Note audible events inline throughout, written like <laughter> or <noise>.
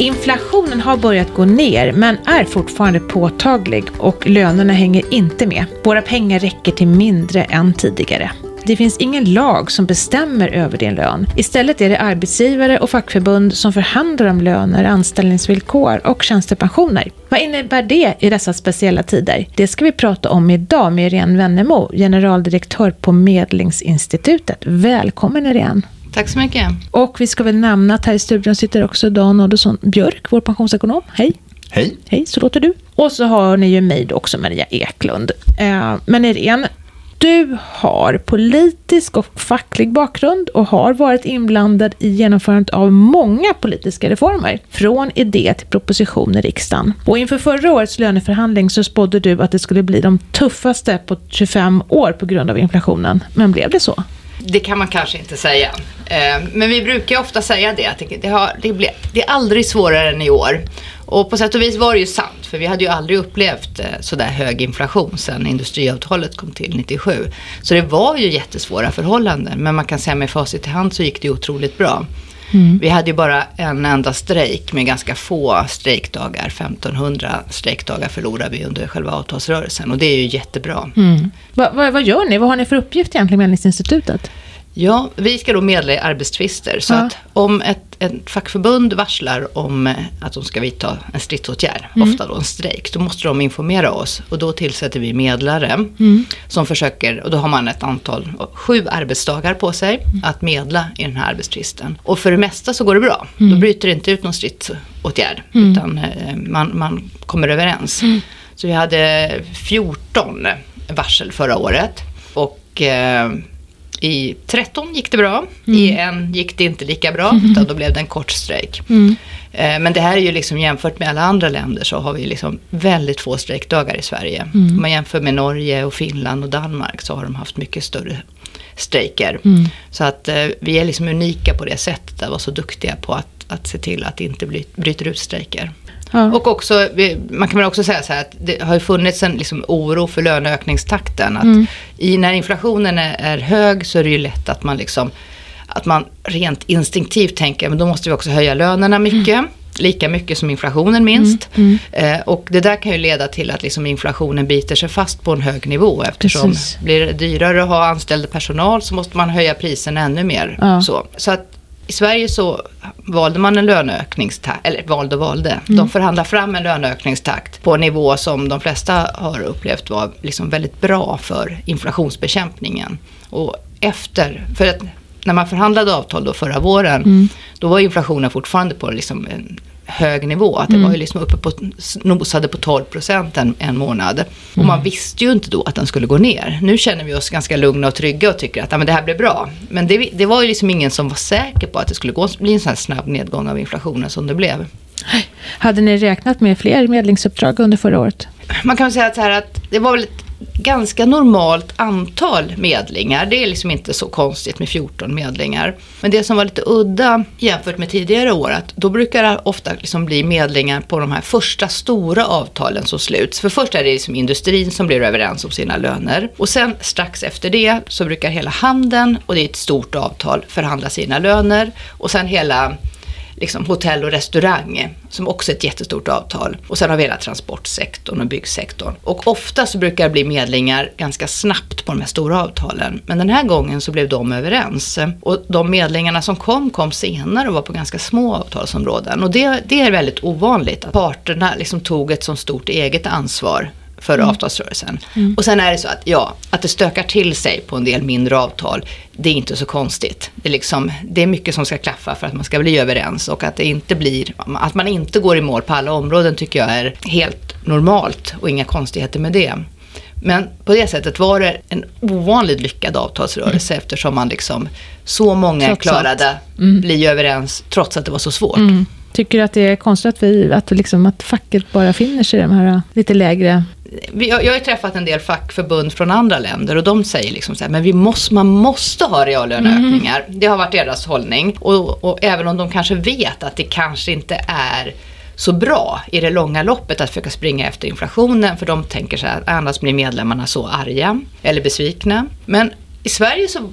Inflationen har börjat gå ner men är fortfarande påtaglig och lönerna hänger inte med. Våra pengar räcker till mindre än tidigare. Det finns ingen lag som bestämmer över din lön. Istället är det arbetsgivare och fackförbund som förhandlar om löner, anställningsvillkor och tjänstepensioner. Vad innebär det i dessa speciella tider? Det ska vi prata om idag med Irene Wennemo, generaldirektör på Medlingsinstitutet. Välkommen Irene! Tack så mycket. Och vi ska väl nämna att här i studion sitter också Dan Oddosson Björk, vår pensionsekonom. Hej! Hej! Hej, så låter du. Och så har ni ju mig också, Maria Eklund. Eh, men Irene, du har politisk och facklig bakgrund och har varit inblandad i genomförandet av många politiska reformer, från idé till proposition i riksdagen. Och inför förra årets löneförhandling så spådde du att det skulle bli de tuffaste på 25 år på grund av inflationen. Men blev det så? Det kan man kanske inte säga. Eh, men vi brukar ofta säga det, att det, har, det, blir, det är aldrig svårare än i år. Och på sätt och vis var det ju sant, för vi hade ju aldrig upplevt eh, sådär hög inflation sedan industriavtalet kom till 97. Så det var ju jättesvåra förhållanden, men man kan säga med facit i hand så gick det ju otroligt bra. Mm. Vi hade ju bara en enda strejk med ganska få strejkdagar. 1500 strejkdagar förlorade vi under själva avtalsrörelsen och det är ju jättebra. Mm. Va, va, vad gör ni? Vad har ni för uppgift egentligen med Medlingsinstitutet? Ja, vi ska då medla i arbetstvister. Så ja. att om ett, ett fackförbund varslar om eh, att de ska vidta en stridsåtgärd, mm. ofta då en strejk, då måste de informera oss. Och då tillsätter vi medlare mm. som försöker, och då har man ett antal, sju arbetsdagar på sig mm. att medla i den här arbetstvisten. Och för det mesta så går det bra. Då mm. bryter det inte ut någon stridsåtgärd, mm. utan eh, man, man kommer överens. Mm. Så vi hade 14 varsel förra året. Och eh, i 13 gick det bra, mm. i en gick det inte lika bra, mm. utan då blev det en kort strejk. Mm. Eh, men det här är ju liksom jämfört med alla andra länder så har vi liksom väldigt få strejkdagar i Sverige. Mm. Om man jämför med Norge och Finland och Danmark så har de haft mycket större strejker. Mm. Så att eh, vi är liksom unika på det sättet, att vara så duktiga på att, att se till att det inte bryter ut strejker. Ja. Och också, man kan väl också säga så här att det har ju funnits en liksom oro för löneökningstakten. Att mm. i, när inflationen är, är, hög så är det ju lätt att man liksom att man rent instinktivt tänker, men då måste vi också höja lönerna mycket. Mm. Lika mycket som inflationen minst. Mm. mm. Eh, och det där kan ju leda till att liksom inflationen biter sig fast på en hög nivå. Eftersom Precis. blir det dyrare att ha anställd personal så måste man höja priserna ännu mer. Ja. Så, så att i Sverige så valde man en löneökningstakt, eller valde och valde. Mm. De förhandlade fram en löneökningstakt på en nivå som de flesta har upplevt var liksom väldigt bra för inflationsbekämpningen. Och efter, för att när man förhandlade avtal då förra våren, mm. då var inflationen fortfarande på liksom en hög nivå. Att det mm. var ju liksom uppe på, nosade på 12 procent en, en månad. Och man mm. visste ju inte då att den skulle gå ner. Nu känner vi oss ganska lugna och trygga och tycker att ja, men det här blir bra. Men det, det var ju liksom ingen som var säker på att det skulle gå, bli en sån här snabb nedgång av inflationen som det blev. Hade ni räknat med fler medlingsuppdrag under förra året? Man kan säga så här att det var väl ett ganska normalt antal medlingar. Det är liksom inte så konstigt med 14 medlingar. Men det som var lite udda jämfört med tidigare år, att då brukar det ofta liksom bli medlingar på de här första stora avtalen som sluts. För först är det liksom industrin som blir överens om sina löner. Och sen strax efter det så brukar hela handeln, och det är ett stort avtal, förhandla sina löner. Och sen hela liksom hotell och restaurang som också är ett jättestort avtal. Och sen har vi hela transportsektorn och byggsektorn. Och ofta så brukar det bli medlingar ganska snabbt på de här stora avtalen. Men den här gången så blev de överens. Och de medlingarna som kom, kom senare och var på ganska små avtalsområden. Och det, det är väldigt ovanligt att parterna liksom tog ett så stort eget ansvar för mm. avtalsrörelsen. Mm. Och sen är det så att, ja, att det stökar till sig på en del mindre avtal, det är inte så konstigt. Det är, liksom, det är mycket som ska klaffa för att man ska bli överens och att det inte blir, att man inte går i mål på alla områden tycker jag är helt normalt och inga konstigheter med det. Men på det sättet var det en ovanligt lyckad avtalsrörelse mm. eftersom man liksom, så många trots klarade mm. bli överens trots att det var så svårt. Mm. Tycker du att det är konstigt att, vi, att, liksom, att facket bara finner sig i de här lite lägre jag, jag har träffat en del fackförbund från andra länder och de säger liksom så här, men vi måste, man måste ha reallöneökningar. Mm. Det har varit deras hållning. Och, och även om de kanske vet att det kanske inte är så bra i det långa loppet att försöka springa efter inflationen för de tänker så här, annars blir medlemmarna så arga eller besvikna. Men i Sverige så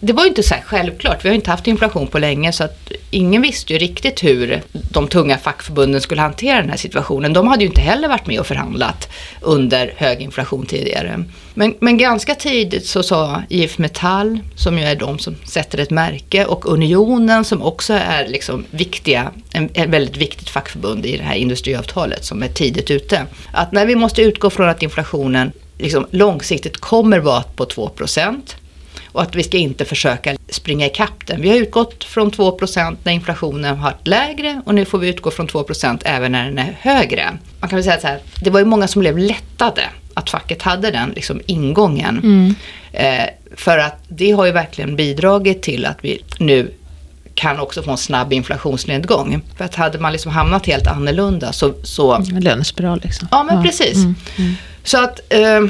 det var ju inte så här självklart. Vi har inte haft inflation på länge så att ingen visste ju riktigt hur de tunga fackförbunden skulle hantera den här situationen. De hade ju inte heller varit med och förhandlat under hög inflation tidigare. Men, men ganska tidigt så sa IF Metall, som ju är de som sätter ett märke, och Unionen som också är liksom viktiga, en, en väldigt viktigt fackförbund i det här industriavtalet som är tidigt ute. Att när vi måste utgå från att inflationen liksom långsiktigt kommer vara på 2 och att vi ska inte försöka springa ikapp den. Vi har utgått från 2% när inflationen har varit lägre och nu får vi utgå från 2% även när den är högre. Man kan väl säga så här, det var ju många som blev lättade att facket hade den liksom ingången. Mm. Eh, för att det har ju verkligen bidragit till att vi nu kan också få en snabb inflationsnedgång. För att hade man liksom hamnat helt annorlunda så... så Lönespiral liksom. Ja men ja. precis. Mm. Mm. Så att eh,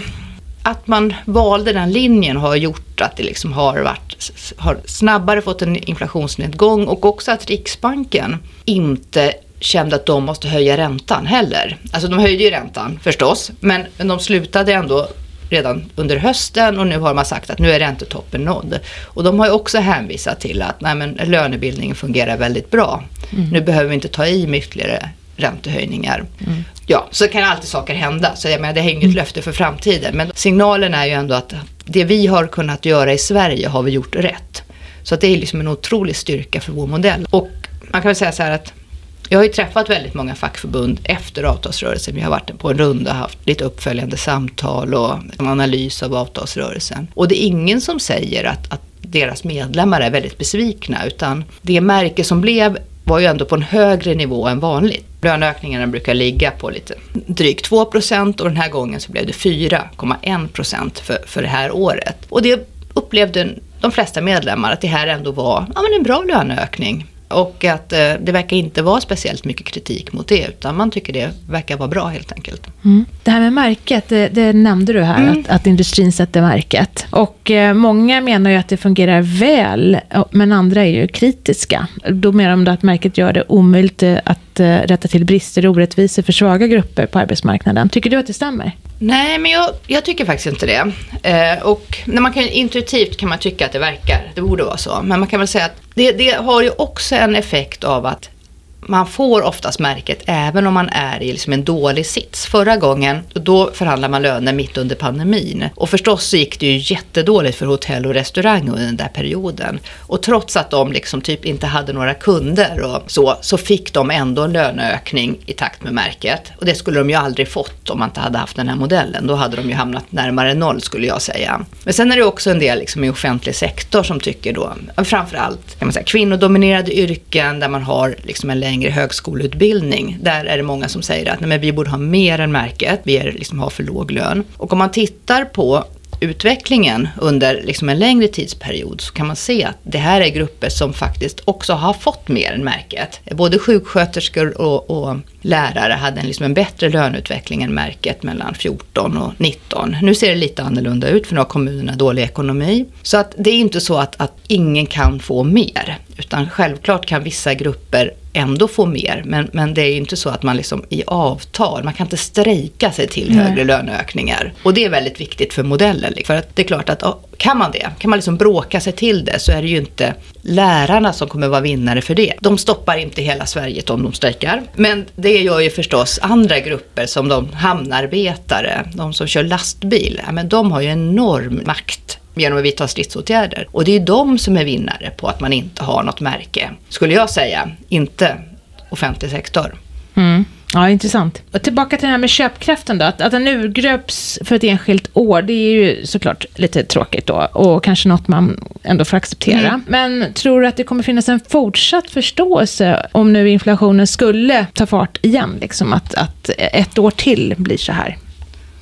att man valde den linjen har gjort att det liksom har, varit, har snabbare fått en inflationsnedgång och också att Riksbanken inte kände att de måste höja räntan heller. Alltså de höjde ju räntan förstås, men, men de slutade ändå redan under hösten och nu har man sagt att nu är räntetoppen nådd. Och de har ju också hänvisat till att nej men, lönebildningen fungerar väldigt bra. Mm. Nu behöver vi inte ta i med ytterligare räntehöjningar. Mm. Ja, så kan alltid saker hända. Så jag menar, det är inget mm. löfte för framtiden. Men signalen är ju ändå att det vi har kunnat göra i Sverige har vi gjort rätt. Så att det är liksom en otrolig styrka för vår modell. Och man kan väl säga så här att jag har ju träffat väldigt många fackförbund efter avtalsrörelsen. Vi har varit på en runda och haft lite uppföljande samtal och en analys av avtalsrörelsen. Och det är ingen som säger att, att deras medlemmar är väldigt besvikna utan det märke som blev var ju ändå på en högre nivå än vanligt. Löneökningarna brukar ligga på lite drygt 2 procent och den här gången så blev det 4,1 för, för det här året. Och det upplevde de flesta medlemmar att det här ändå var ja, men en bra löneökning. Och att eh, det verkar inte vara speciellt mycket kritik mot det utan man tycker det verkar vara bra helt enkelt. Mm. Det här med märket, det, det nämnde du här, mm. att, att, industrin sätter märket. Och eh, många menar ju att det fungerar väl, men andra är ju kritiska. Då menar de att märket gör det omöjligt eh, att eh, rätta till brister och orättvisor för svaga grupper på arbetsmarknaden. Tycker du att det stämmer? Nej, men jag, jag tycker faktiskt inte det. Eh, och när man kan, intuitivt kan man tycka att det verkar, det borde vara så. Men man kan väl säga att det, det har ju också en effekt av att man får oftast märket även om man är i liksom en dålig sits. Förra gången, då förhandlade man löner mitt under pandemin. Och förstås så gick det ju jättedåligt för hotell och restaurang under den där perioden. Och trots att de liksom typ inte hade några kunder och så, så fick de ändå en löneökning i takt med märket. Och det skulle de ju aldrig fått om man inte hade haft den här modellen. Då hade de ju hamnat närmare noll skulle jag säga. Men sen är det också en del liksom i offentlig sektor som tycker då, framförallt kan man säga, kvinnodominerade yrken där man har liksom en längre högskoleutbildning. Där är det många som säger att nej, men vi borde ha mer än märket, vi är, liksom, har för låg lön. Och om man tittar på utvecklingen under liksom en längre tidsperiod så kan man se att det här är grupper som faktiskt också har fått mer än märket. Både sjuksköterskor och, och lärare hade en, liksom en bättre löneutveckling än märket mellan 14 och 19. Nu ser det lite annorlunda ut för nu har kommunerna dålig ekonomi. Så att det är inte så att, att ingen kan få mer. Utan självklart kan vissa grupper ändå få mer. Men, men det är ju inte så att man liksom i avtal, man kan inte strejka sig till Nej. högre löneökningar. Och det är väldigt viktigt för modellen. För att det är klart att kan man det, kan man liksom bråka sig till det så är det ju inte lärarna som kommer vara vinnare för det. De stoppar inte hela Sverige om de strejkar. Men det gör ju förstås andra grupper som de hamnarbetare, de som kör lastbil. Ja, men de har ju enorm makt genom att vidta stridsåtgärder. Och det är de som är vinnare på att man inte har något märke, skulle jag säga, inte offentlig sektor. Mm. Ja, intressant. Och tillbaka till det här med köpkraften då. Att, att den urgröps för ett enskilt år, det är ju såklart lite tråkigt då. Och kanske något man ändå får acceptera. Mm. Men tror du att det kommer finnas en fortsatt förståelse om nu inflationen skulle ta fart igen? Liksom att, att ett år till blir så här?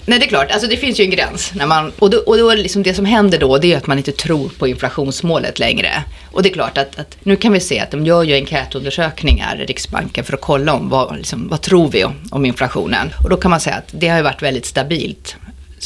Nej, det är klart. Alltså, det finns ju en gräns. När man, och då, och då liksom det som händer då, det är att man inte tror på inflationsmålet längre. Och det är klart att, att nu kan vi se att de gör ju enkätundersökningar, Riksbanken, för att kolla om vad, liksom, vad tror vi om, om inflationen. Och då kan man säga att det har ju varit väldigt stabilt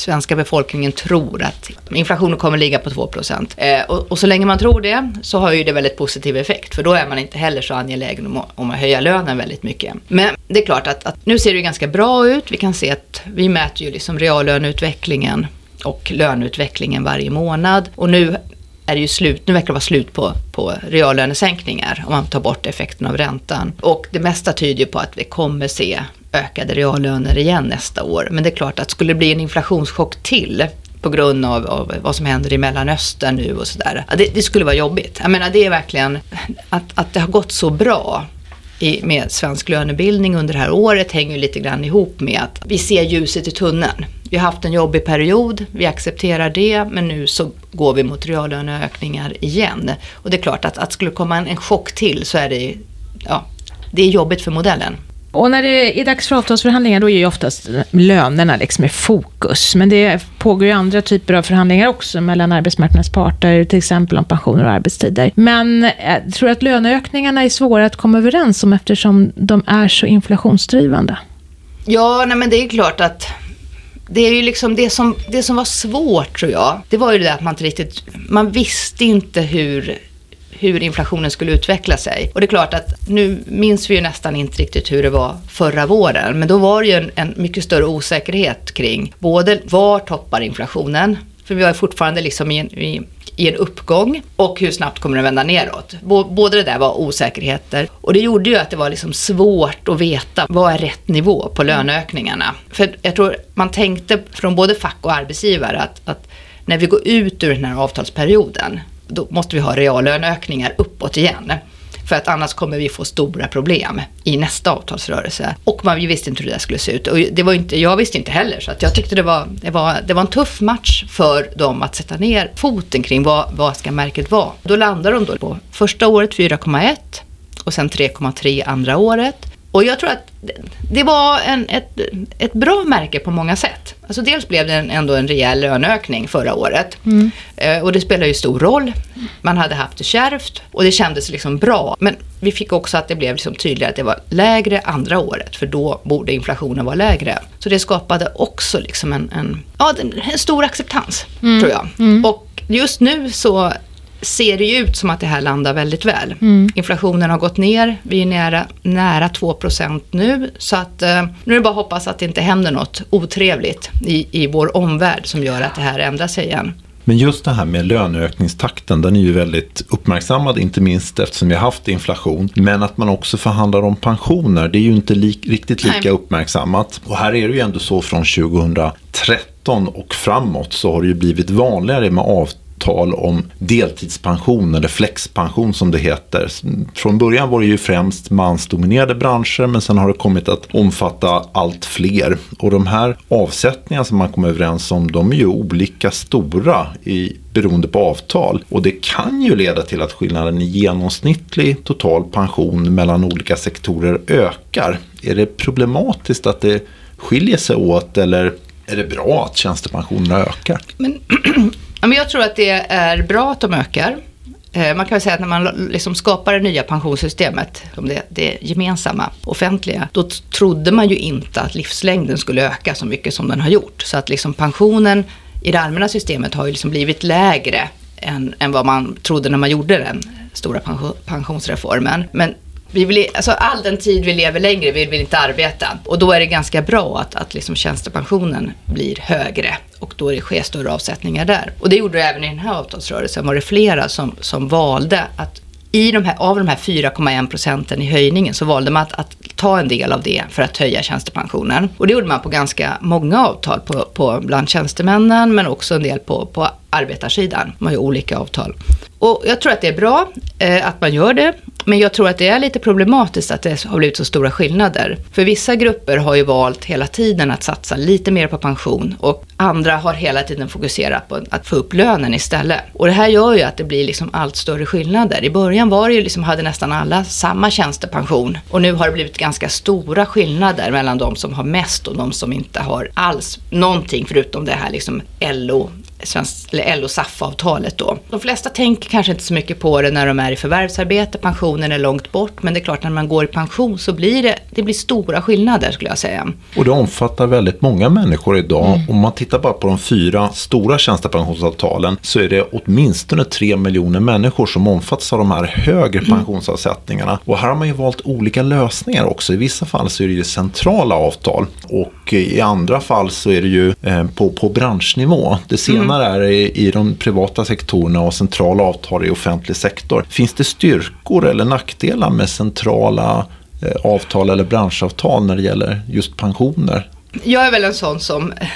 svenska befolkningen tror att inflationen kommer ligga på 2 eh, och, och, så länge man tror det så har ju det väldigt positiv effekt för då är man inte heller så angelägen om, om att höja lönen väldigt mycket. Men det är klart att, att nu ser det ganska bra ut. Vi kan se att vi mäter ju liksom reallöneutvecklingen och löneutvecklingen varje månad och nu är det ju slut, nu verkar det vara slut på, på reallönesänkningar om man tar bort effekten av räntan. Och det mesta tyder ju på att vi kommer se ökade reallöner igen nästa år. Men det är klart att skulle det bli en inflationschock till på grund av, av vad som händer i Mellanöstern nu och sådär. Det, det, skulle vara jobbigt. Jag menar det är verkligen att, att det har gått så bra i, med svensk lönebildning under det här året hänger lite grann ihop med att vi ser ljuset i tunneln. Vi har haft en jobbig period, vi accepterar det, men nu så går vi mot reallöneökningar igen. Och det är klart att, att skulle komma en, en chock till så är det, ja, det är jobbigt för modellen. Och när det är dags för avtalsförhandlingar då är ju oftast lönerna liksom i fokus. Men det pågår ju andra typer av förhandlingar också mellan arbetsmarknadens parter, till exempel om pensioner och arbetstider. Men jag eh, tror att löneökningarna är svåra att komma överens om eftersom de är så inflationsdrivande. Ja, nej men det är klart att det är ju liksom det som, det som var svårt tror jag. Det var ju det att man inte riktigt, man visste inte hur hur inflationen skulle utveckla sig. Och det är klart att nu minns vi ju nästan inte riktigt hur det var förra våren, men då var det ju en, en mycket större osäkerhet kring både var toppar inflationen, för vi var fortfarande liksom i en, i, i en uppgång och hur snabbt kommer den vända neråt. Både det där var osäkerheter och det gjorde ju att det var liksom svårt att veta vad är rätt nivå på löneökningarna. För jag tror man tänkte från både fack och arbetsgivare att, att när vi går ut ur den här avtalsperioden då måste vi ha reallöneökningar uppåt igen. För att annars kommer vi få stora problem i nästa avtalsrörelse. Och man visste inte hur det där skulle se ut. Och det var inte, jag visste inte heller. Så att jag tyckte det var, det, var, det var en tuff match för dem att sätta ner foten kring vad, vad ska märket vara. Då landar de då på första året 4,1 och sen 3,3 andra året. Och jag tror att det var en, ett, ett bra märke på många sätt. Alltså dels blev det en, ändå en rejäl löneökning förra året. Mm. Eh, och det spelar ju stor roll. Man hade haft det kärvt och det kändes liksom bra. Men vi fick också att det blev liksom tydligare att det var lägre andra året. För då borde inflationen vara lägre. Så det skapade också liksom en, en, ja, en stor acceptans, mm. tror jag. Mm. Och just nu så ser det ju ut som att det här landar väldigt väl. Mm. Inflationen har gått ner, vi är nära, nära 2% nu. Så att, eh, nu är det bara att hoppas att det inte händer något otrevligt i, i vår omvärld som gör att det här ändrar sig igen. Men just det här med löneökningstakten, den är ju väldigt uppmärksammad, inte minst eftersom vi har haft inflation. Men att man också förhandlar om pensioner, det är ju inte li riktigt lika Nej. uppmärksammat. Och här är det ju ändå så från 2013 och framåt så har det ju blivit vanligare med avtal tal om deltidspension eller flexpension som det heter. Från början var det ju främst mansdominerade branscher men sen har det kommit att omfatta allt fler. Och de här avsättningarna som man kommer överens om de är ju olika stora i beroende på avtal. Och det kan ju leda till att skillnaden i genomsnittlig total pension mellan olika sektorer ökar. Är det problematiskt att det skiljer sig åt eller är det bra att tjänstepensionerna ökar? Men men jag tror att det är bra att de ökar. Eh, man kan väl säga att när man liksom skapar det nya pensionssystemet, det, det gemensamma, offentliga, då trodde man ju inte att livslängden skulle öka så mycket som den har gjort. Så att liksom pensionen i det allmänna systemet har ju liksom blivit lägre än, än vad man trodde när man gjorde den stora pensionsreformen. Men vi vill, alltså all den tid vi lever längre vill vi inte arbeta. Och då är det ganska bra att, att liksom tjänstepensionen blir högre och då det sker större avsättningar där. Och det gjorde det även i den här avtalsrörelsen. var det flera som, som valde att i de här, av de här 4,1 procenten i höjningen så valde man att, att, ta en del av det för att höja tjänstepensionen. Och det gjorde man på ganska många avtal på, på bland tjänstemännen men också en del på, på arbetarsidan. Man har ju olika avtal. Och jag tror att det är bra eh, att man gör det. Men jag tror att det är lite problematiskt att det har blivit så stora skillnader. För vissa grupper har ju valt hela tiden att satsa lite mer på pension och andra har hela tiden fokuserat på att få upp lönen istället. Och det här gör ju att det blir liksom allt större skillnader. I början var det ju liksom, hade nästan alla samma tjänstepension och nu har det blivit ganska stora skillnader mellan de som har mest och de som inte har alls någonting förutom det här liksom LO LO-SAF-avtalet då. De flesta tänker kanske inte så mycket på det när de är i förvärvsarbete, pensionen är långt bort, men det är klart när man går i pension så blir det, det blir stora skillnader skulle jag säga. Och det omfattar väldigt många människor idag. Mm. Om man tittar bara på de fyra stora tjänstepensionsavtalen så är det åtminstone tre miljoner människor som omfattas av de här högre mm. pensionsavsättningarna. Och här har man ju valt olika lösningar också. I vissa fall så är det ju centrala avtal och i andra fall så är det ju eh, på, på branschnivå. Det senare senare är i, i de privata sektorerna och centrala avtal i offentlig sektor. Finns det styrkor eller nackdelar med centrala eh, avtal eller branschavtal när det gäller just pensioner? Jag är väl en sån som eh,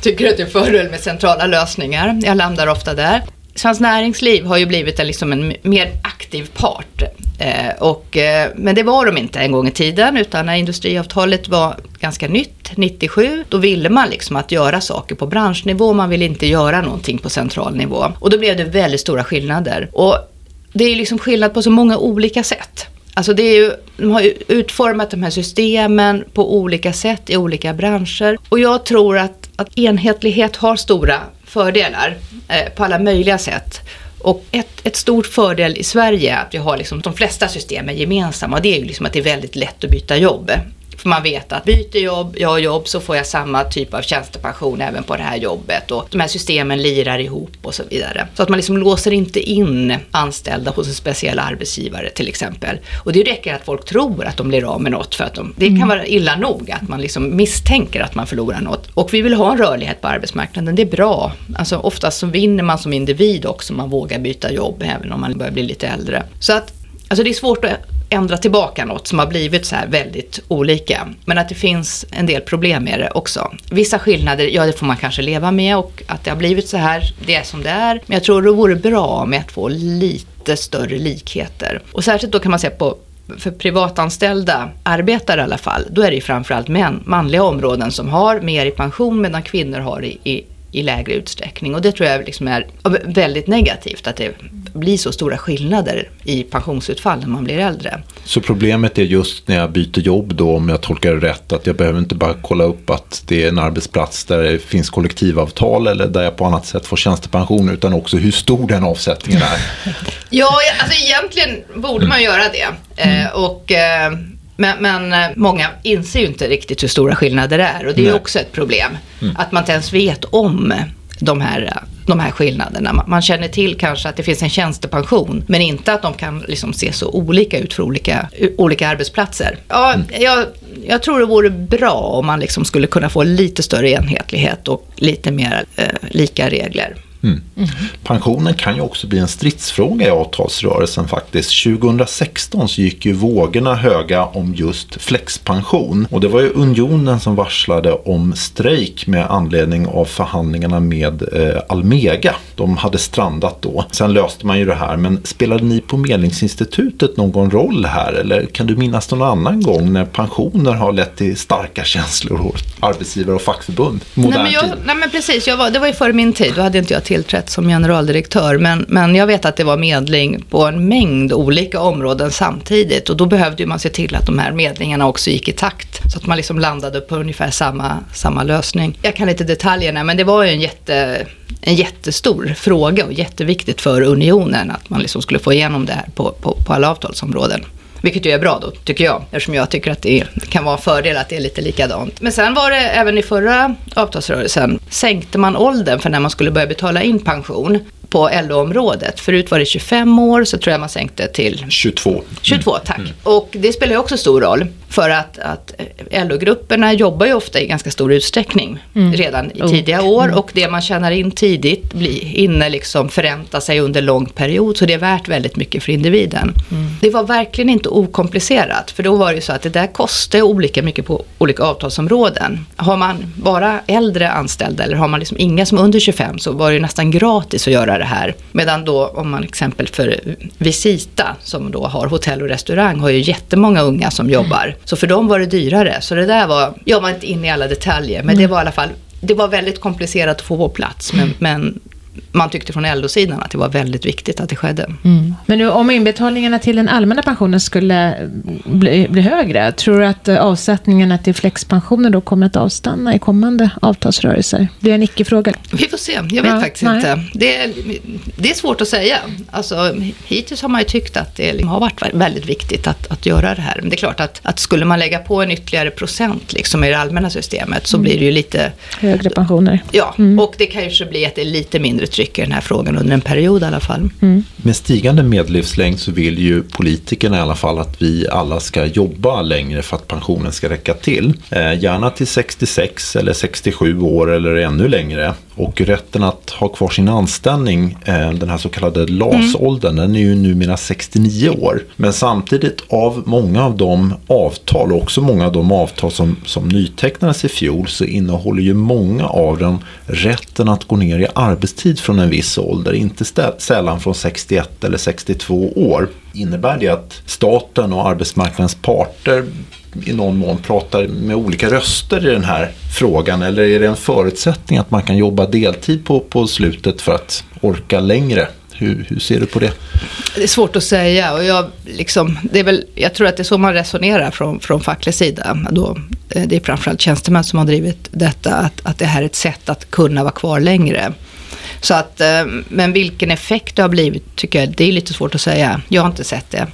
tycker att det är fördel med centrala lösningar. Jag landar ofta där. Svenskt Näringsliv har ju blivit en, liksom en mer aktiv part. Eh, och, eh, men det var de inte en gång i tiden, utan när industriavtalet var ganska nytt, 97, då ville man liksom att göra saker på branschnivå, man ville inte göra någonting på central nivå. Och då blev det väldigt stora skillnader. Och det är liksom skillnad på så många olika sätt. Alltså det är ju, de har ju utformat de här systemen på olika sätt i olika branscher. Och jag tror att, att enhetlighet har stora fördelar eh, på alla möjliga sätt. Och ett, ett stort fördel i Sverige är att vi har liksom de flesta systemen gemensamma. Och det är ju liksom att det är väldigt lätt att byta jobb. För man vet att byter jobb, jag har jobb så får jag samma typ av tjänstepension även på det här jobbet. Och de här systemen lirar ihop och så vidare. Så att man liksom låser inte in anställda hos en speciell arbetsgivare till exempel. Och det räcker att folk tror att de blir av med något för att de, det kan mm. vara illa nog att man liksom misstänker att man förlorar något. Och vi vill ha en rörlighet på arbetsmarknaden, det är bra. Alltså oftast så vinner man som individ också, man vågar byta jobb även om man börjar bli lite äldre. Så att Alltså det är svårt att ändra tillbaka något som har blivit så här väldigt olika. Men att det finns en del problem med det också. Vissa skillnader, ja det får man kanske leva med och att det har blivit så här, det är som det är. Men jag tror det vore bra med att få lite större likheter. Och särskilt då kan man se på för privatanställda arbetare i alla fall, då är det ju framförallt män, manliga områden som har mer i pension medan kvinnor har i, i i lägre utsträckning. Och det tror jag liksom är väldigt negativt, att det blir så stora skillnader i pensionsutfall när man blir äldre. Så problemet är just när jag byter jobb då, om jag tolkar det rätt, att jag behöver inte bara kolla upp att det är en arbetsplats där det finns kollektivavtal eller där jag på annat sätt får tjänstepension, utan också hur stor den avsättningen är. <laughs> ja, alltså egentligen borde man göra det. Mm. Eh, och... Eh, men, men, eh, många inser ju inte riktigt hur stora skillnader det är och det är Nej. också ett problem. Mm. Att man inte ens vet om de här, de här skillnaderna. Man känner till kanske att det finns en tjänstepension men inte att de kan liksom se så olika ut för olika, olika arbetsplatser. Ja, mm. jag, jag tror det vore bra om man liksom skulle kunna få lite större enhetlighet och lite mer eh, lika regler. Mm. Pensionen kan ju också bli en stridsfråga i avtalsrörelsen faktiskt. 2016 så gick ju vågorna höga om just flexpension. Och det var ju Unionen som varslade om strejk med anledning av förhandlingarna med eh, Almega. De hade strandat då. Sen löste man ju det här. Men spelade ni på Medlingsinstitutet någon roll här? Eller kan du minnas någon annan gång när pensioner har lett till starka känslor hos arbetsgivare och fackförbund? Nej men, jag, nej men, precis, jag var, det var ju före min tid. Då hade inte jag tillträtt som generaldirektör. Men, men jag vet att det var medling på en mängd olika områden samtidigt. Och då behövde man se till att de här medlingarna också gick i takt. Så att man liksom landade på ungefär samma, samma lösning. Jag kan inte detaljerna, men det var ju en, jätte, en jättestor fråga och jätteviktigt för unionen att man liksom skulle få igenom det här på, på, på alla avtalsområden. Vilket ju är bra då, tycker jag. Eftersom jag tycker att det kan vara en fördel att det är lite likadant. Men sen var det även i förra avtalsrörelsen, sänkte man åldern för när man skulle börja betala in pension på LO-området. Förut var det 25 år, så tror jag man sänkte till 22. 22, mm. tack. Mm. Och det spelar ju också stor roll. För att, att LO-grupperna jobbar ju ofta i ganska stor utsträckning mm. redan i tidiga år. Mm. Och det man tjänar in tidigt blir inne liksom förränta sig under lång period. Så det är värt väldigt mycket för individen. Mm. Det var verkligen inte okomplicerat. För då var det ju så att det där kostar olika mycket på olika avtalsområden. Har man bara äldre anställda eller har man liksom inga som är under 25 så var det ju nästan gratis att göra det här. Medan då om man exempel för Visita som då har hotell och restaurang har ju jättemånga unga som jobbar. Så för dem var det dyrare. Så det där var, jag var inte inne i alla detaljer, men mm. det var i alla fall det var väldigt komplicerat att få på plats, men, men man tyckte från LO-sidan att det var väldigt viktigt att det skedde. Mm. Men nu, om inbetalningarna till den allmänna pensionen skulle bli, bli högre, tror du att avsättningarna till flexpensionen då kommer att avstanna i kommande avtalsrörelser? Det är en icke-fråga. Vi får se, jag vet ja, faktiskt nej. inte. Det är, det är svårt att säga. Alltså, hittills har man ju tyckt att det har varit väldigt viktigt att, att göra det här. Men det är klart att, att skulle man lägga på en ytterligare procent liksom i det allmänna systemet så mm. blir det ju lite... Högre pensioner. Ja, mm. och det kanske blir att det är lite mindre mindre tryck i den här frågan under en period i alla fall. Mm. Med stigande medellivslängd så vill ju politikerna i alla fall att vi alla ska jobba längre för att pensionen ska räcka till. Eh, gärna till 66 eller 67 år eller ännu längre. Och rätten att ha kvar sin anställning, eh, den här så kallade LAS-åldern, mm. den är ju numera 69 år. Men samtidigt av många av de avtal, och också många av de avtal som, som nytecknades i fjol, så innehåller ju många av dem rätten att gå ner i arbetstid från en viss ålder. Inte sällan från 61 eller 62 år. Innebär det att staten och arbetsmarknadens parter i någon mån pratar med olika röster i den här frågan? Eller är det en förutsättning att man kan jobba deltid på, på slutet för att orka längre? Hur, hur, ser du på det? Det är svårt att säga. Och jag, liksom, det är väl, jag tror att det är så man resonerar från, från facklig sida. Då, eh, det är framförallt tjänstemän som har drivit detta, att, att det här är ett sätt att kunna vara kvar längre. Så att, eh, men vilken effekt det har blivit tycker jag, det är lite svårt att säga. Jag har inte sett det.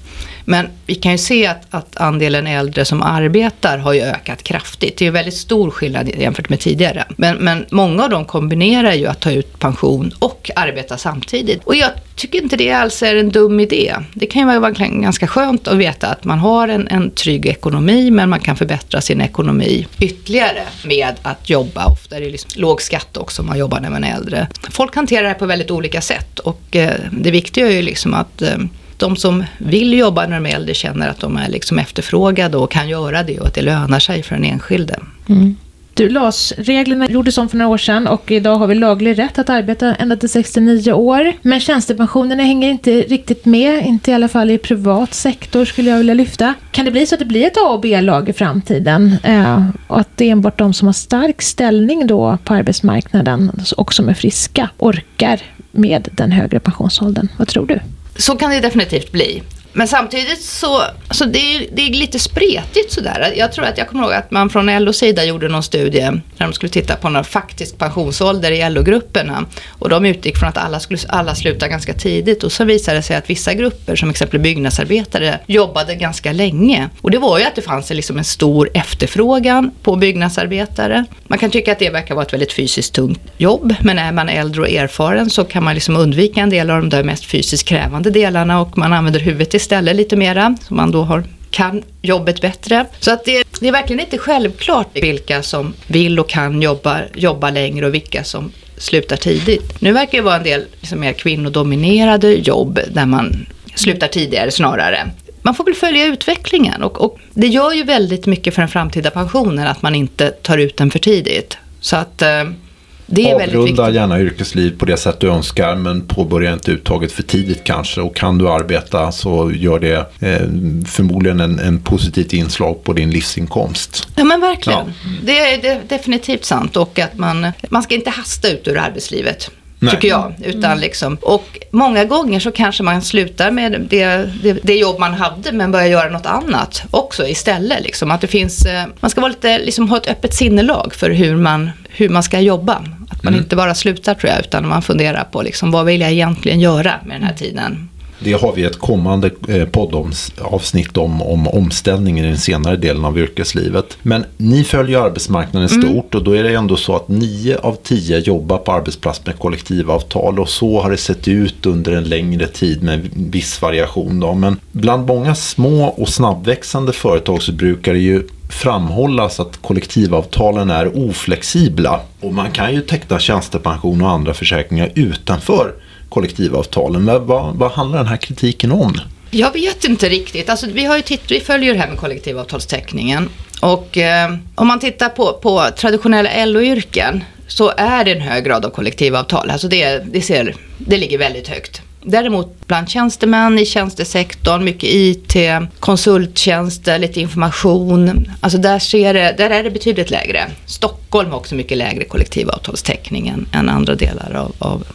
Men vi kan ju se att, att andelen äldre som arbetar har ju ökat kraftigt. Det är ju väldigt stor skillnad jämfört med tidigare. Men, men många av dem kombinerar ju att ta ut pension och arbeta samtidigt. Och jag tycker inte det alls är en dum idé. Det kan ju vara ganska skönt att veta att man har en, en trygg ekonomi men man kan förbättra sin ekonomi ytterligare med att jobba. Ofta är det liksom låg skatt också om man jobbar när man är äldre. Folk hanterar det här på väldigt olika sätt och eh, det viktiga är ju liksom att eh, de som vill jobba när de är äldre känner att de är liksom efterfrågade och kan göra det och att det lönar sig för den enskilde. Mm. Du, LAS-reglerna gjordes om för några år sedan och idag har vi laglig rätt att arbeta ända till 69 år. Men tjänstepensionerna hänger inte riktigt med, inte i alla fall i privat sektor skulle jag vilja lyfta. Kan det bli så att det blir ett A och B-lag i framtiden? Eh, och att det är enbart de som har stark ställning då på arbetsmarknaden och som är friska orkar med den högre pensionsåldern? Vad tror du? Så kan det definitivt bli. Men samtidigt så, så det är det är lite spretigt sådär. Jag tror att jag kommer ihåg att man från LOs sida gjorde någon studie där de skulle titta på någon faktisk pensionsålder i LO-grupperna. Och de utgick från att alla skulle alla sluta ganska tidigt och så visade det sig att vissa grupper som exempel byggnadsarbetare jobbade ganska länge. Och det var ju att det fanns liksom en stor efterfrågan på byggnadsarbetare. Man kan tycka att det verkar vara ett väldigt fysiskt tungt jobb men är man äldre och erfaren så kan man liksom undvika en del av de där mest fysiskt krävande delarna och man använder huvudet istället lite mera, så man då har kan jobbet bättre. Så att det, det, är verkligen inte självklart vilka som vill och kan jobba, jobba längre och vilka som slutar tidigt. Nu verkar det vara en del liksom mer kvinnodominerade jobb där man slutar tidigare snarare. Man får väl följa utvecklingen och, och det gör ju väldigt mycket för den framtida pensionen att man inte tar ut den för tidigt. Så att eh, det är Avrunda gärna yrkesliv på det sätt du önskar men påbörja inte uttaget för tidigt kanske. Och kan du arbeta så gör det eh, förmodligen en, en positivt inslag på din livsinkomst. Ja men verkligen. Ja. Det, är, det är definitivt sant och att man, man ska inte hasta ut ur arbetslivet. Nej. Tycker jag. Utan mm. liksom, och många gånger så kanske man slutar med det, det, det, jobb man hade men börjar göra något annat också istället. Liksom. Att det finns, eh, man ska vara lite, liksom, ha ett öppet sinnelag för hur man, hur man ska jobba. Man mm. inte bara slutar tror jag utan man funderar på liksom, vad vill jag egentligen göra med den här tiden. Det har vi ett kommande eh, poddavsnitt om, om omställningen i den senare delen av yrkeslivet. Men ni följer arbetsmarknaden mm. stort och då är det ändå så att nio av tio jobbar på arbetsplats med kollektivavtal och så har det sett ut under en längre tid med viss variation. Då. Men bland många små och snabbväxande företag så brukar det ju framhållas att kollektivavtalen är oflexibla och man kan ju teckna tjänstepension och andra försäkringar utanför kollektivavtalen. Vad, vad, handlar den här kritiken om? Jag vet inte riktigt. Alltså, vi, har ju titt, vi följer det här med kollektivavtalsteckningen. Och eh, om man tittar på, på traditionella LO-yrken så är det en hög grad av kollektivavtal. Alltså det, det, ser, det ligger väldigt högt. Däremot bland tjänstemän i tjänstesektorn, mycket IT, konsulttjänster, lite information. Alltså där, ser det, där är det betydligt lägre. Stockholm har också mycket lägre kollektivavtalstäckning än, än andra delar av, av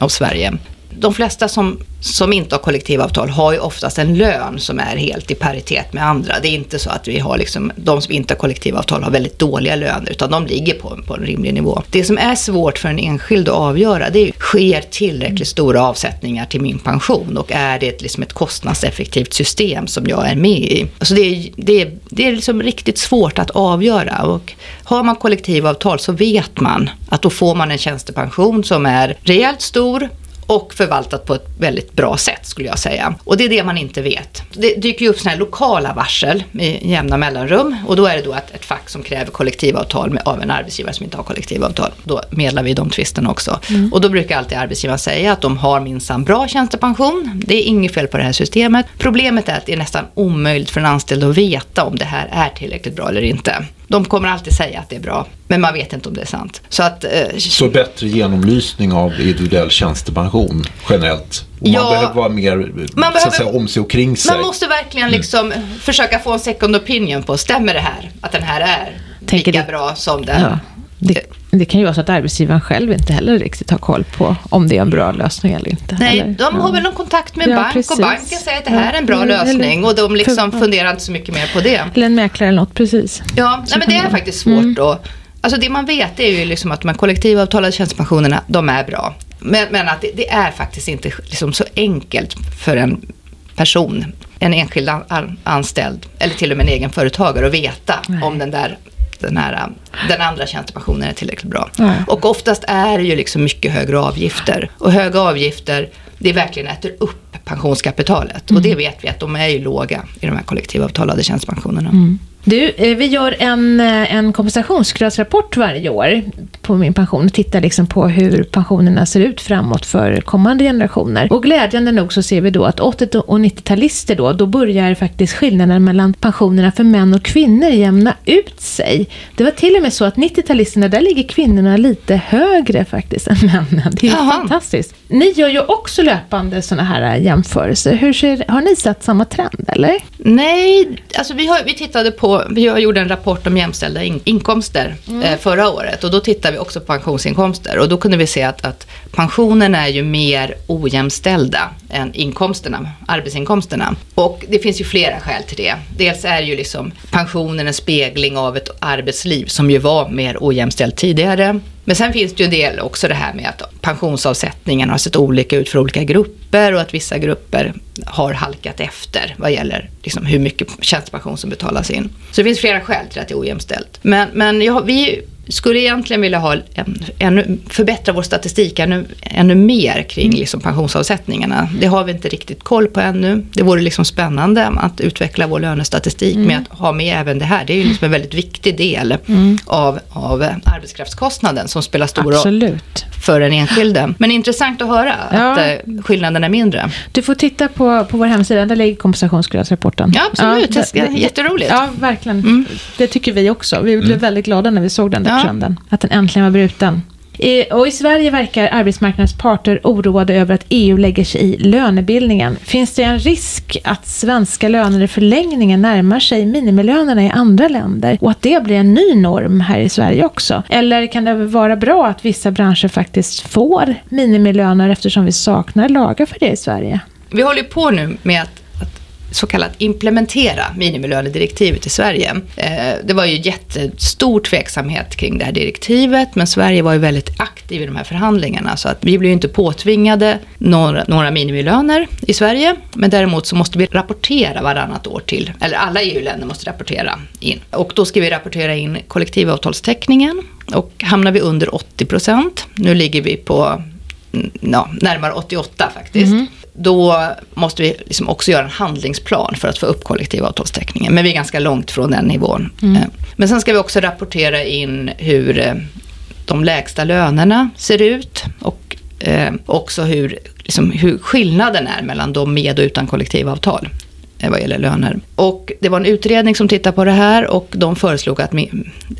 av Sverige. De flesta som, som inte har kollektivavtal har ju oftast en lön som är helt i paritet med andra. Det är inte så att vi har liksom, de som inte har kollektivavtal har väldigt dåliga löner, utan de ligger på, på en rimlig nivå. Det som är svårt för en enskild att avgöra, det är sker tillräckligt stora avsättningar till min pension och är det liksom ett kostnadseffektivt system som jag är med i? Alltså det är, det är, det är liksom riktigt svårt att avgöra och har man kollektivavtal så vet man att då får man en tjänstepension som är rejält stor och förvaltat på ett väldigt bra sätt skulle jag säga. Och det är det man inte vet. Det dyker ju upp sådana här lokala varsel i jämna mellanrum och då är det då ett, ett fack som kräver kollektivavtal med, av en arbetsgivare som inte har kollektivavtal. Då medlar vi de tvisterna också. Mm. Och då brukar alltid arbetsgivaren säga att de har minsann bra tjänstepension. Det är inget fel på det här systemet. Problemet är att det är nästan omöjligt för en anställd att veta om det här är tillräckligt bra eller inte. De kommer alltid säga att det är bra, men man vet inte om det är sant. Så, att, eh, så bättre genomlysning av individuell tjänstepension generellt? Och ja, man behöver vara mer man så att säga, om sig och kring sig. Man måste verkligen mm. liksom mm. försöka få en second opinion på, stämmer det här? Att den här är Tänker lika det, bra som den? Ja, det, det, kan ju vara så att arbetsgivaren själv inte heller riktigt har koll på om det är en bra lösning eller inte. Nej, eller? de har väl någon kontakt med en ja, bank precis. och banken säger att det här är en bra eller, lösning och de liksom för, funderar inte så mycket mer på det. Eller en mäklare eller något, precis. Ja, nej, men det är faktiskt svårt mm. då. Alltså det man vet är ju liksom att de här kollektivavtalade tjänstepensionerna, de är bra. Men, men att det, det, är faktiskt inte liksom så enkelt för en person, en enskild anställd eller till och med en egen företagare att veta Nej. om den där den, här, den andra tjänstepensionen är tillräckligt bra. Nej. Och oftast är det ju liksom mycket högre avgifter. Och höga avgifter, det verkligen äter upp pensionskapitalet. Mm. Och det vet vi att de är ju låga i de här kollektivavtalade tjänstepensionerna. Mm. Du, eh, vi gör en, eh, en kompensationsgradsrapport varje år på min pension och tittar liksom på hur pensionerna ser ut framåt för kommande generationer. Och glädjande nog så ser vi då att 80 och 90-talister då, då börjar faktiskt skillnaden mellan pensionerna för män och kvinnor jämna ut sig. Det var till och med så att 90-talisterna, där ligger kvinnorna lite högre faktiskt än männen. Det är Jaha. fantastiskt. Ni gör ju också löpande sådana här jämförelser. Hur ser, har ni sett samma trend eller? Nej, alltså vi, har, vi tittade på vi gjorde en rapport om jämställda in, inkomster mm. eh, förra året och då tittade vi också på pensionsinkomster och då kunde vi se att, att pensionerna är ju mer ojämställda än inkomsterna, arbetsinkomsterna. Och det finns ju flera skäl till det. Dels är ju liksom pensionen en spegling av ett arbetsliv som ju var mer ojämställt tidigare. Men sen finns det ju en del också det här med att pensionsavsättningen har sett olika ut för olika grupper och att vissa grupper har halkat efter vad gäller liksom hur mycket tjänstepension som betalas in. Så det finns flera skäl till att det är ojämställt. Men, men ja, vi skulle egentligen vilja ha en, ännu, förbättra vår statistik ännu, ännu mer kring mm. liksom pensionsavsättningarna. Det har vi inte riktigt koll på ännu. Det vore liksom spännande att utveckla vår lönestatistik mm. med att ha med även det här. Det är ju liksom en väldigt viktig del mm. av, av arbetskraftskostnaden som spelar stor roll för den enskilde. Men intressant att höra ja. att eh, skillnaden är mindre. Du får titta på, på vår hemsida, där ligger kompensationsgradsrapporten. Ja, absolut. Ja, det, det, jätteroligt. Ja, verkligen. Mm. Det tycker vi också. Vi blev mm. väldigt glada när vi såg den där ja. trenden. Att den äntligen var bruten. Och i Sverige verkar arbetsmarknadens parter oroade över att EU lägger sig i lönebildningen. Finns det en risk att svenska löner i förlängningen närmar sig minimilönerna i andra länder och att det blir en ny norm här i Sverige också? Eller kan det vara bra att vissa branscher faktiskt får minimilöner eftersom vi saknar lagar för det i Sverige? Vi håller på nu med att så kallat implementera minimilönedirektivet i Sverige. Eh, det var ju jättestor tveksamhet kring det här direktivet, men Sverige var ju väldigt aktiv i de här förhandlingarna, så att vi blev ju inte påtvingade några, några minimilöner i Sverige, men däremot så måste vi rapportera varannat år till, eller alla EU-länder måste rapportera in. Och då ska vi rapportera in kollektivavtalstäckningen och hamnar vi under 80 procent, nu ligger vi på mm, ja, närmare 88 faktiskt, mm då måste vi liksom också göra en handlingsplan för att få upp kollektivavtalstäckningen. Men vi är ganska långt från den nivån. Mm. Eh, men sen ska vi också rapportera in hur eh, de lägsta lönerna ser ut och eh, också hur, liksom, hur skillnaden är mellan de med och utan kollektivavtal Eh, vad gäller löner. Och det var en utredning som tittade på det här och de föreslog att,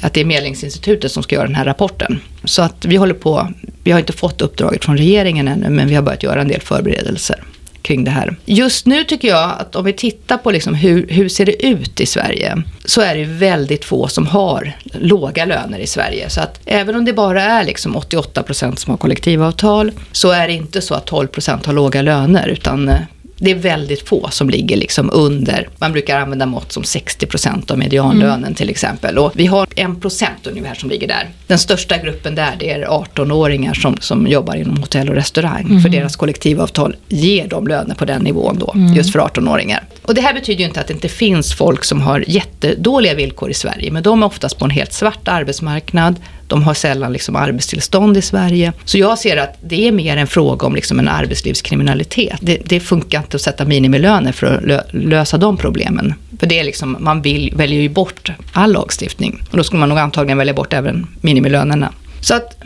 att det är Medlingsinstitutet som ska göra den här rapporten. Så att vi håller på, vi har inte fått uppdraget från regeringen ännu, men vi har börjat göra en del förberedelser kring det här. Just nu tycker jag att om vi tittar på liksom hur, hur ser det ut i Sverige, så är det väldigt få som har låga löner i Sverige. Så att även om det bara är liksom 88 procent som har kollektivavtal, så är det inte så att 12 procent har låga löner, utan eh, det är väldigt få som ligger liksom under, man brukar använda mått som 60% av medianlönen mm. till exempel. Och vi har 1% ungefär som ligger där. Den största gruppen där det är 18-åringar som, som jobbar inom hotell och restaurang. Mm. För deras kollektivavtal ger de löner på den nivån då, mm. just för 18-åringar. Och det här betyder ju inte att det inte finns folk som har jättedåliga villkor i Sverige, men de är oftast på en helt svart arbetsmarknad. De har sällan liksom arbetstillstånd i Sverige. Så jag ser att det är mer en fråga om liksom en arbetslivskriminalitet. Det, det funkar inte att sätta minimilöner för att lö, lösa de problemen. För det är liksom, man vill, väljer ju bort all lagstiftning. Och då skulle man nog antagligen välja bort även minimilönerna. Så att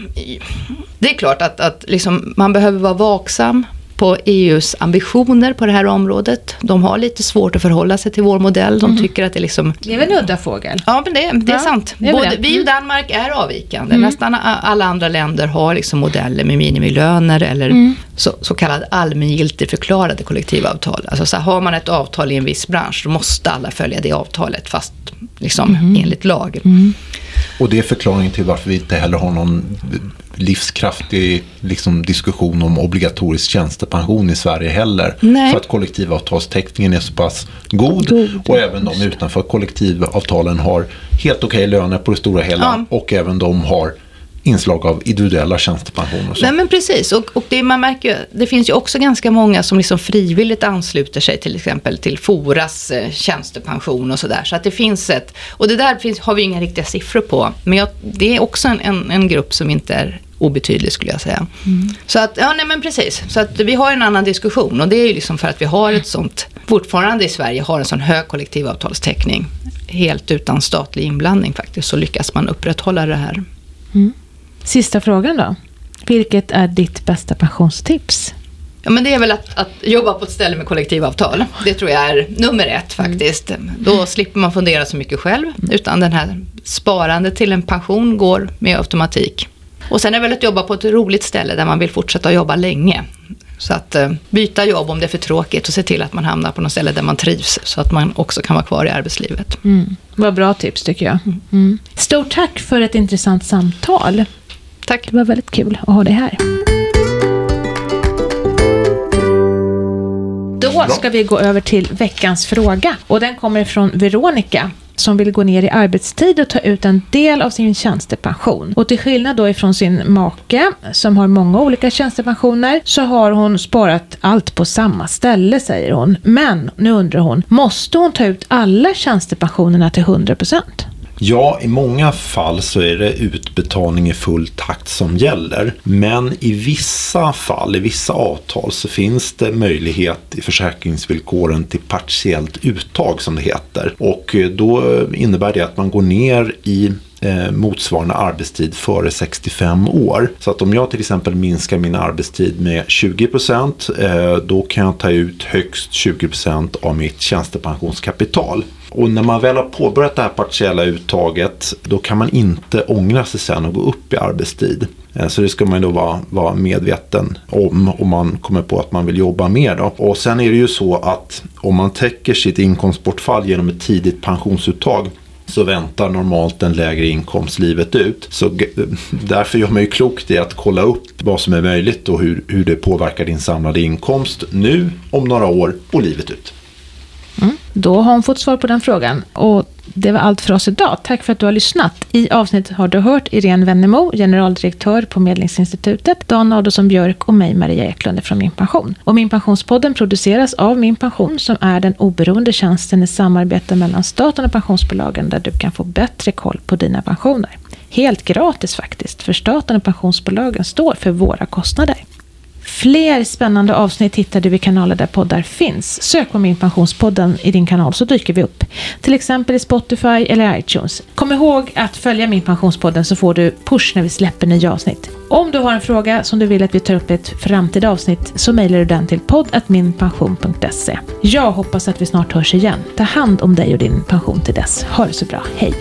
det är klart att, att liksom, man behöver vara vaksam på EUs ambitioner på det här området. De har lite svårt att förhålla sig till vår modell. De mm. tycker att det är liksom... Det är väl en udda fågel? Ja, men det, det är sant. Det är Både, vi och Danmark är avvikande. Mm. Nästan alla andra länder har liksom modeller med minimilöner eller mm. så, så kallade allmängiltigt förklarade kollektivavtal. Alltså så har man ett avtal i en viss bransch, då måste alla följa det avtalet, fast liksom mm. enligt lag. Mm. Och det är förklaringen till varför vi inte heller har någon livskraftig liksom, diskussion om obligatorisk tjänstepension i Sverige heller. Nej. För att kollektivavtalstäckningen är så pass god, god. och även de utanför kollektivavtalen har helt okej okay löner på det stora hela ja. och även de har inslag av individuella tjänstepensioner. Nej men precis, och, och det, man märker det finns ju också ganska många som liksom frivilligt ansluter sig till exempel till Foras eh, tjänstepension och sådär. Så att det finns ett, och det där finns, har vi inga riktiga siffror på, men jag, det är också en, en, en, grupp som inte är obetydlig skulle jag säga. Mm. Så att, ja nej men precis, så att vi har en annan diskussion och det är ju liksom för att vi har ett sånt, fortfarande i Sverige har en sån hög kollektivavtalstäckning, helt utan statlig inblandning faktiskt, så lyckas man upprätthålla det här. Mm. Sista frågan då. Vilket är ditt bästa pensionstips? Ja, men det är väl att, att, jobba på ett ställe med kollektivavtal. Det tror jag är nummer ett faktiskt. Mm. Då slipper man fundera så mycket själv. Utan den här sparandet till en pension går med automatik. Och sen är det väl att jobba på ett roligt ställe där man vill fortsätta jobba länge. Så att uh, byta jobb om det är för tråkigt och se till att man hamnar på något ställe där man trivs. Så att man också kan vara kvar i arbetslivet. Mm. Vad bra tips tycker jag. Mm. mm. Stort tack för ett intressant samtal. Tack. Det var väldigt kul att ha dig här. Då ska vi gå över till veckans fråga. Och den kommer från Veronica som vill gå ner i arbetstid och ta ut en del av sin tjänstepension. Och till skillnad då ifrån sin make som har många olika tjänstepensioner så har hon sparat allt på samma ställe säger hon. Men nu undrar hon, måste hon ta ut alla tjänstepensionerna till 100%? Ja, i många fall så är det utbetalning i full takt som gäller. Men i vissa fall, i vissa avtal, så finns det möjlighet i försäkringsvillkoren till partiellt uttag som det heter. Och eh, då innebär det att man går ner i eh, motsvarande arbetstid före 65 år. Så att om jag till exempel minskar min arbetstid med 20 procent, eh, då kan jag ta ut högst 20 procent av mitt tjänstepensionskapital. Och när man väl har påbörjat det här partiella uttaget då kan man inte ångra sig sen och gå upp i arbetstid. Eh, så det ska man då vara, vara medveten om om man kommer på att man vill jobba mer. Då. Och sen är det ju så att om man täcker sitt inkomstbortfall genom ett tidigt pensionsuttag så väntar normalt en lägre inkomst livet ut. Så <laughs> därför gör man ju klokt i att kolla upp vad som är möjligt och hur, hur det påverkar din samlade inkomst nu, om några år och livet ut. Då har hon fått svar på den frågan. Och det var allt för oss idag. Tack för att du har lyssnat. I avsnittet har du hört Irene Wennemo, generaldirektör på Medlingsinstitutet, Dan Adolfsson Björk och mig, Maria Eklund från Min Pension. Och Min Pensionspodden produceras av Min Pension som är den oberoende tjänsten i samarbete mellan staten och pensionsbolagen där du kan få bättre koll på dina pensioner. Helt gratis faktiskt, för staten och pensionsbolagen står för våra kostnader. Fler spännande avsnitt hittar du i kanaler där poddar finns. Sök på Min Pensionspodden i din kanal så dyker vi upp. Till exempel i Spotify eller iTunes. Kom ihåg att följa Min Pensionspodden så får du push när vi släpper nya avsnitt. Om du har en fråga som du vill att vi tar upp i ett framtida avsnitt så mejlar du den till podd.minpension.se. Jag hoppas att vi snart hörs igen. Ta hand om dig och din pension till dess. Ha det så bra. Hej!